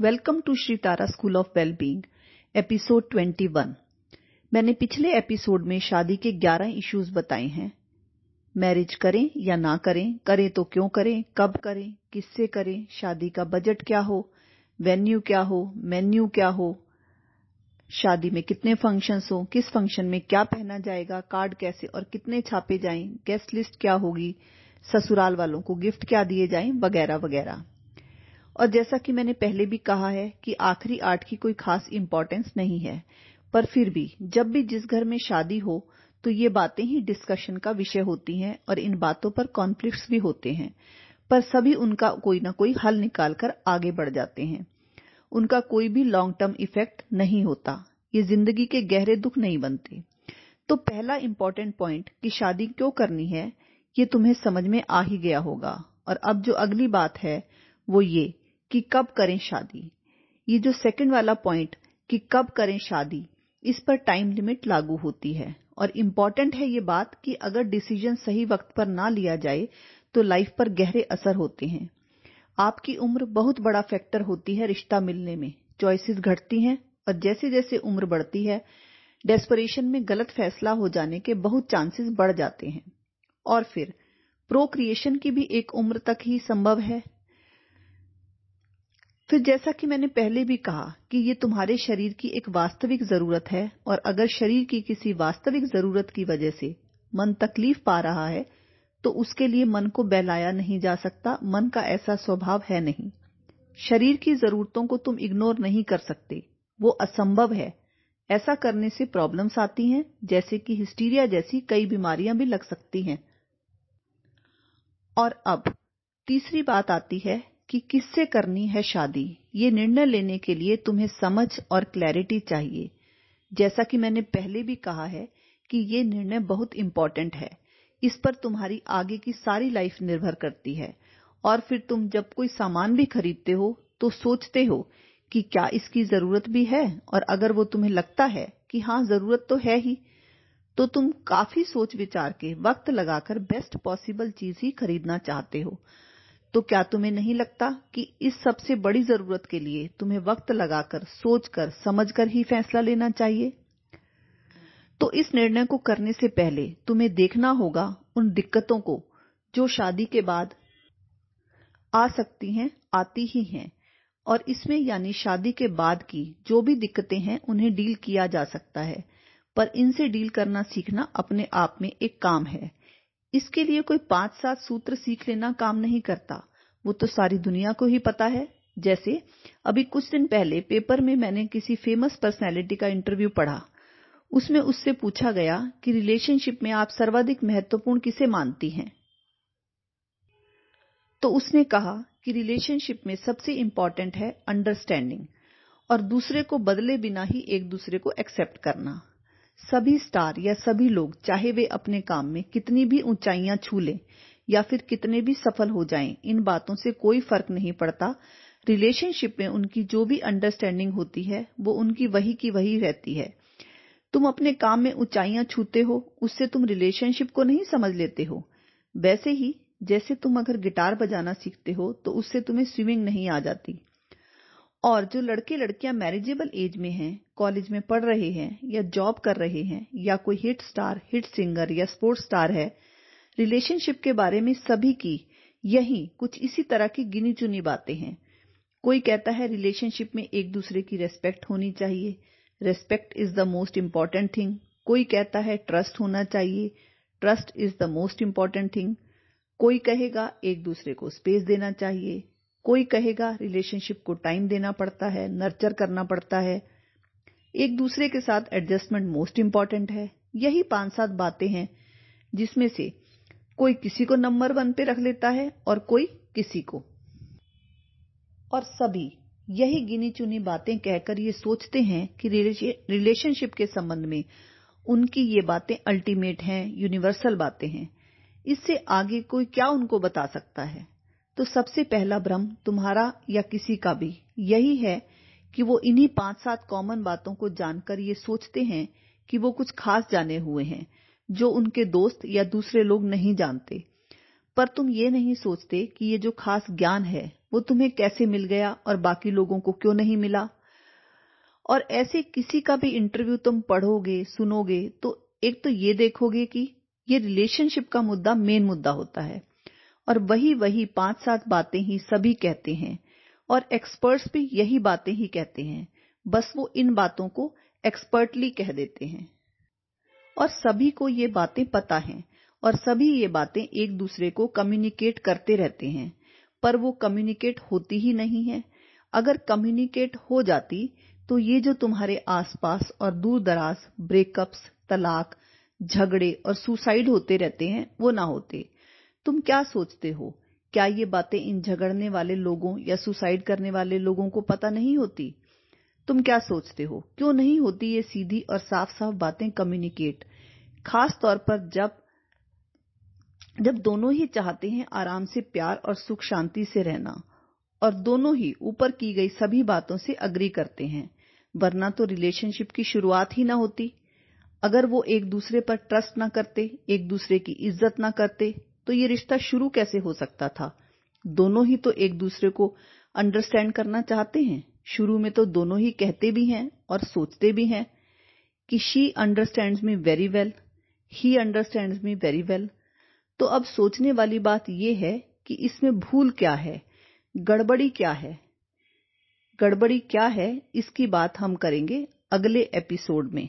Welcome to Shri Tara school of wellbeing, episode 21 मैंने पिछले episode में शादी के 11 इश्यूज़ बताए हैं। मैरिज करें या ना करें करें तो क्यों करें, कब करें, किससे करें, शादी का बजट क्या हो, वेन्यू क्या हो, मेन्यू क्या हो, शादी में कितने फ़ंक्शंस हो, किस फ़ंक्शन में क्या पहना जाएगा, कार्ड कैसे और कितने छापे जाएँ, गेस्ट लिस्ट क्या होगी, ससुराल वालों को गिफ्ट क्या दिए जाएँ, वगैरह वगैरह। और जैसा कि मैंने पहले भी कहा है कि आखिरी आर्ट की कोई खास इंपॉर्टेंस नहीं है, पर फिर भी जब भी जिस घर में शादी हो तो ये बातें ही डिस्कशन का विषय होती हैं और इन बातों पर कॉन्फ्लिक्ट्स भी होते हैं, पर सभी उनका कोई ना कोई हल निकालकर आगे बढ़ जाते हैं। उनका कोई भी लॉन्ग टर्म इफ़ेक्ट नहीं होता, ये ज़िंदगी के गहरे दुख नहीं बनते। तो पहला इंपॉर्टेंट पॉइंट कि शादी क्यों करनी है, ये तुम्हें समझ में आ ही गया होगा। और अब जो अगली बात है, वो ये कि कब करें शादी। ये जो सेकंड वाला पॉइंट कि कब करें शादी, इस पर टाइम लिमिट लागू होती है। और इंपॉर्टेंट है ये बात कि अगर डिसीज़न सही वक्त पर ना लिया जाए तो लाइफ पर गहरे असर होते हैं। आपकी उम्र बहुत बड़ा फैक्टर होती है रिश्ता मिलने में। चॉइसेस घटती हैं और जैसे जैसे उम्र बढ़ती है डेस्परेशन में गलत फैसला हो जाने के बहुत चांसेस बढ़ जाते हैं। और फिर प्रोक्रिएशन की भी एक उम्र तक ही संभव है। फिर जैसा कि मैंने पहले भी कहा कि ये तुम्हारे शरीर की एक वास्तविक ज़रूरत है और अगर शरीर की किसी वास्तविक ज़रूरत की वजह से मन तकलीफ़ पा रहा है तो उसके लिए मन को बहलाया नहीं जा सकता, मन का ऐसा स्वभाव है नहीं। शरीर की जरूरतों को तुम इग्नोर नहीं कर सकते, वो असंभव है। ऐसा करने से प्रॉब्लम्स आती हैं, जैसे कि हिस्टीरिया जैसी कई बीमारियाँ भी लग सकती हैं। और अब, तीसरी बात आती है कि किससे करनी है शादी? ये निर्णय लेने के लिए तुम्हें समझ और क्लैरिटी चाहिए। जैसा कि मैंने पहले भी कहा है कि ये निर्णय बहुत इंपॉर्टेंट है। इस पर तुम्हारी आगे की सारी लाइफ निर्भर करती है। और फिर तुम जब कोई सामान भी खरीदते हो तो सोचते हो कि क्या इसकी ज़रूरत भी है? और अगर वो तुम्हें लगता है कि हाँ ज़रूरत तो है ही तो तुम काफ़ी सोच विचार के वक्त लगाकर बेस्ट पॉसिबल चीज़ ही खरीदना चाहते हो। तो क्या तुम्हें नहीं लगता कि इस सबसे बड़ी ज़रूरत के लिए तुम्हें वक्त लगाकर, सोचकर, समझकर ही फैसला लेना चाहिए? तो इस निर्णय को करने से पहले तुम्हें देखना होगा उन दिक्कतों को जो शादी के बाद आ सकती हैं, आती ही हैं, और इसमें यानी शादी के बाद की जो भी दिक्कतें हैं, उन्हें डील किया जा सकता है। पर इनसे डील करना सीखना अपने आप में एक काम है। इसके लिए कोई पाँच सात सूत्र सीख लेना काम नहीं करता। वो तो सारी दुनिया को ही पता है। जैसे, अभी कुछ दिन पहले पेपर में मैंने किसी फ़ेमस पर्सनैलिटी का इंटरव्यू पढ़ा। उसमें उससे पूछा गया कि रिलेशनशिप में आप सर्वाधिक महत्वपूर्ण किसे मानती हैं? तो उसने कहा कि रिलेशनशिप में सबसे इंपॉर्टेंट है अंडरस्टैंडिंग और दूसरे को बदले बिना ही एक दूसरे को एक्सेप्ट करना। सभी स्टार या सभी लोग, चाहे वे अपने काम में कितनी भी ऊंचाइयाँ छू लें या फिर कितने भी सफल हो जाएँ, इन बातों से कोई फ़र्क नहीं पड़ता। रिलेशनशिप में उनकी जो भी अंडरस्टैंडिंग होती है, वो उनकी वही की वही रहती है। तुम अपने काम में ऊंचाइयाँ छूते हो, उससे तुम रिलेशनशिप को नहीं समझ लेते हो। वैसे ही, जैसे तुम अगर गिटार बजाना सीखते हो तो उससे तुम्हें स्विमिंग नहीं आ जाती। और जो लड़के लड़कियाँ मैरिजेबल एज में हैं कॉलेज में पढ़ रहे हैं, या जॉब कर रहे हैं, या कोई हिट स्टार हिट सिंगर या स्पोर्ट्स स्टार है रिलेशनशिप के बारे में सभी की यही कुछ इसी तरह की गिनी चुनी बातें हैं। कोई कहता है रिलेशनशिप में एक दूसरे की रेस्पेक्ट होनी चाहिए। Respect is the most important thing कोई कहता है ट्रस्ट होना चाहिए। Trust is the most important thing कोई कहेगा एक दूसरे को स्पेस देना चाहिए। कोई कहेगा रिलेशनशिप को टाइम देना पड़ता है नर्चर करना पड़ता है। एक दूसरे के साथ एडजस्टमेंट मोस्ट इंपॉर्टेंट है। यही पाँच सात बातें हैं जिसमें से कोई किसी को नंबर वन पे रख लेता है और कोई किसी को। और सभी यही गिनी चुनी बातें कहकर ये सोचते हैं कि रिलेशनशिप के संबंध में उनकी ये बातें अल्टीमेट हैं यूनिवर्सल बातें हैं। इससे आगे कोई क्या उनको बता सकता है? तो सबसे पहला भ्रम तुम्हारा या किसी का भी। यही है कि वो इन्हीं पाँच सात कॉमन बातों को जानकर ये सोचते हैं कि वो कुछ खास जाने हुए हैं, जो उनके दोस्त या दूसरे लोग नहीं जानते। पर तुम ये नहीं सोचते कि ये जो खास ज्ञान है, वो तुम्हें कैसे मिल गया और बाकी लोगों को क्यों नहीं मिला? और ऐसे किसी का भी इंटरव्यू तुम पढ़ोगे, सुनोगे तो एक तो ये देखोगे कि ये रिलेशनशिप का मुद्दा मेन मुद्दा होता है। और वही वही पाँच सात बातें ही सभी कहते हैं और एक्सपर्ट्स भी यही बातें ही कहते हैं। बस वो इन बातों को एक्सपर्टली कह देते हैं। और सभी को ये बातें पता हैं और सभी ये बातें एक दूसरे को कम्युनिकेट करते रहते हैं। पर वो कम्युनिकेट होती ही नहीं है। अगर कम्युनिकेट हो जाती तो ये जो तुम्हारे आसपास और दूर दराज ब्रेकअप्स तलाक, झगड़े और सुसाइड होते रहते हैं, वो ना होते। तुम क्या सोचते हो? क्या ये बातें इन झगड़ने वाले लोगों या सुसाइड करने वाले लोगों को पता नहीं होती? तुम क्या सोचते हो? क्यों नहीं होती ये सीधी और साफ़ साफ़ बातें कम्युनिकेट खास तौर पर जब जब दोनों ही चाहते हैं आराम से प्यार और सुख शांति से रहना, और दोनों ही ऊपर की गई सभी बातों से अग्री करते हैं, वरना तो रिलेशनशिप की शुरुआत ही ना होती। अगर वो एक दूसरे पर ट्रस्ट ना करते, एक दूसरे की इज़्ज़त ना करते तो ये रिश्ता शुरू कैसे हो सकता था? दोनों ही तो एक दूसरे को अंडरस्टैंड करना चाहते हैं। शुरू में तो दोनों ही कहते भी हैं और सोचते भी हैं कि she understands me very well he understands me very well तो अब सोचने वाली बात यह है कि इसमें भूल क्या है? गड़बड़ी क्या है? गड़बड़ी क्या है? इसकी बात हम करेंगे अगले एपिसोड में।